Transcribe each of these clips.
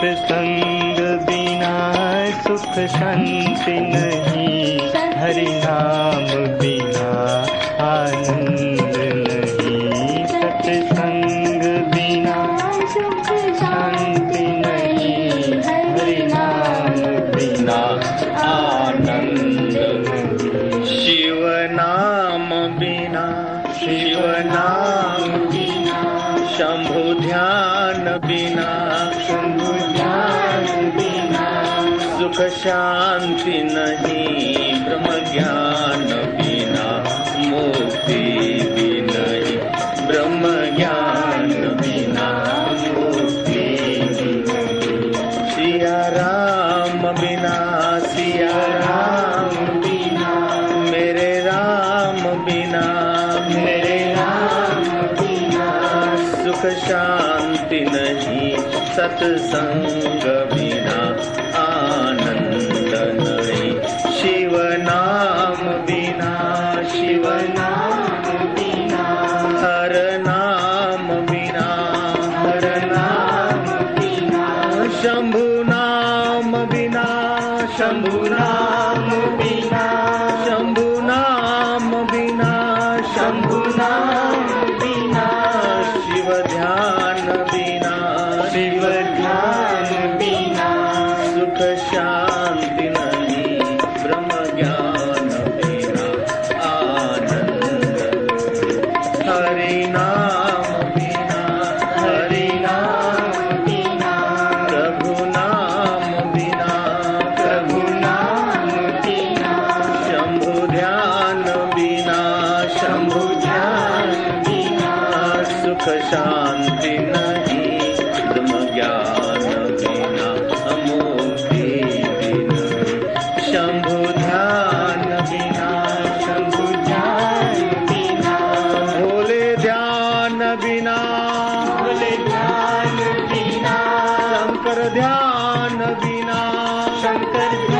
सुख संग बिना सुख शांति नहीं हरि नाम भी शांति नहीं ब्रह्म ज्ञान बिना मुक्ति भी नहीं ब्रह्म ज्ञान बिना मुक्ति सिया राम बिना सिया राम बिना मेरे राम बिना मेरे राम बिना सुख शांति नहीं सत्संग बिना आनंद मम विनाशमुनाम कर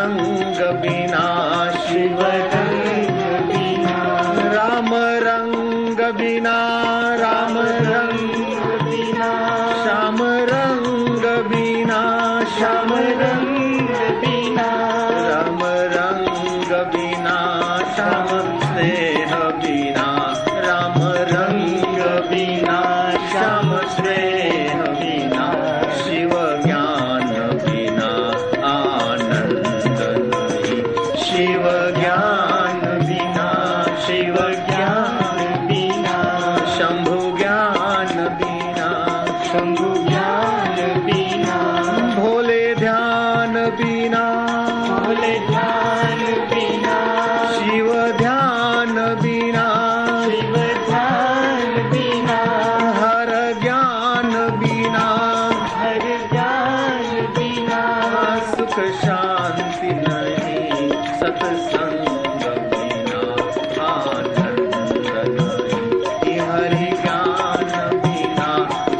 शांति नहीं सत्संग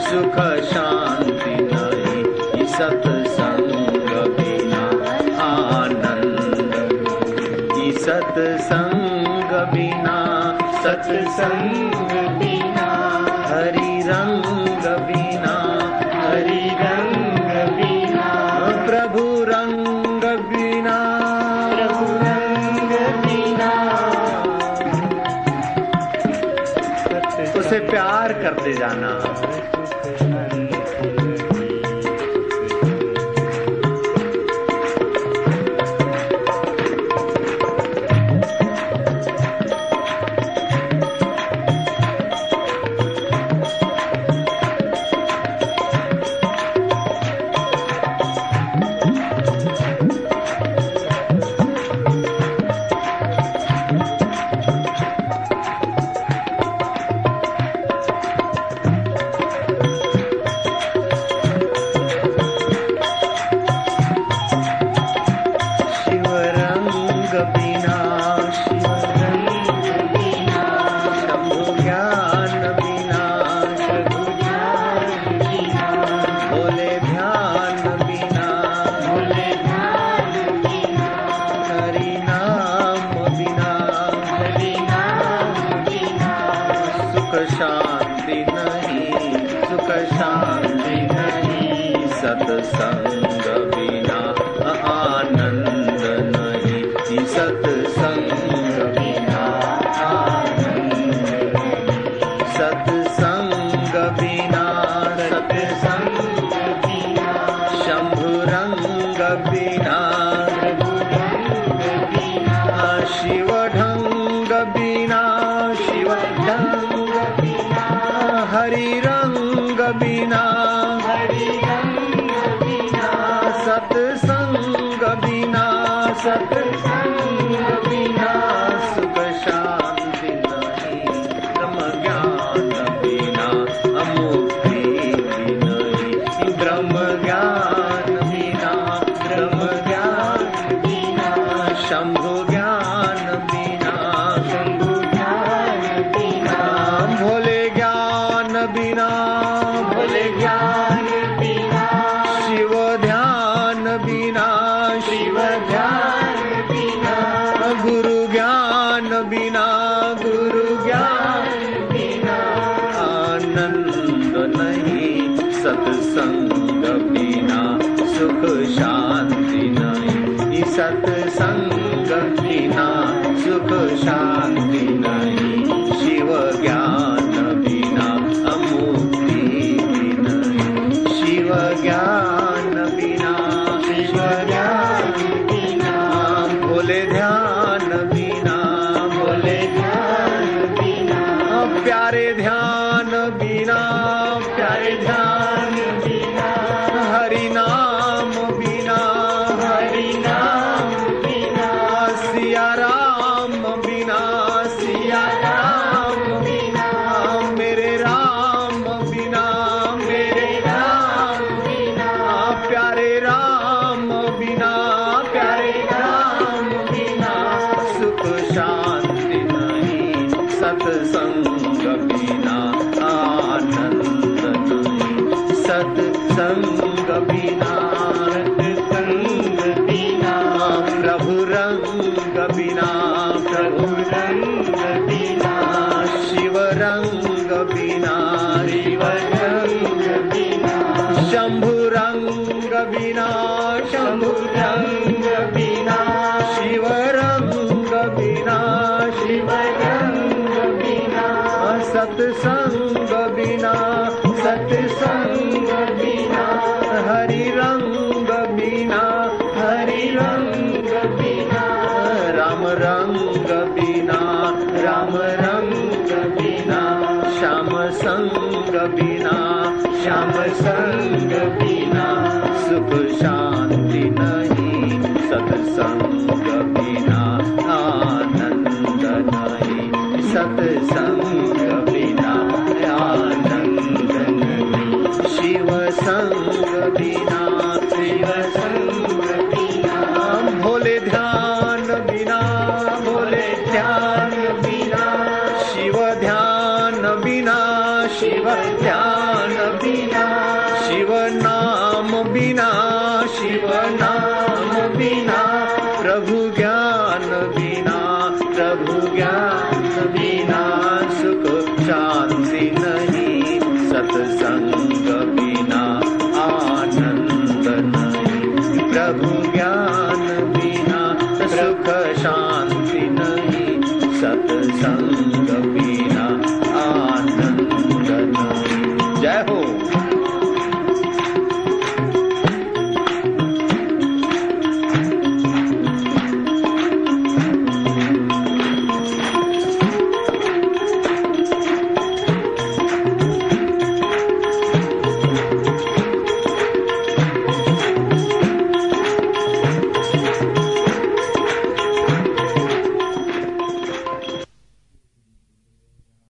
सुख शांति नहीं सत्संग बिना आनंद सत्संग बिना सत्संग बिना हरि रंग な सतसंग शान्ति नै शिव ज्ञान ज्ञानमुक्ति न शिव ज्ञान बिना शिव ज्ञान बिना बोले ध्यान बिना भोले ज्ञान प्यारे ध्यान बिना प्यारे ध्यान बिना सुख शांति नहीं सत्संग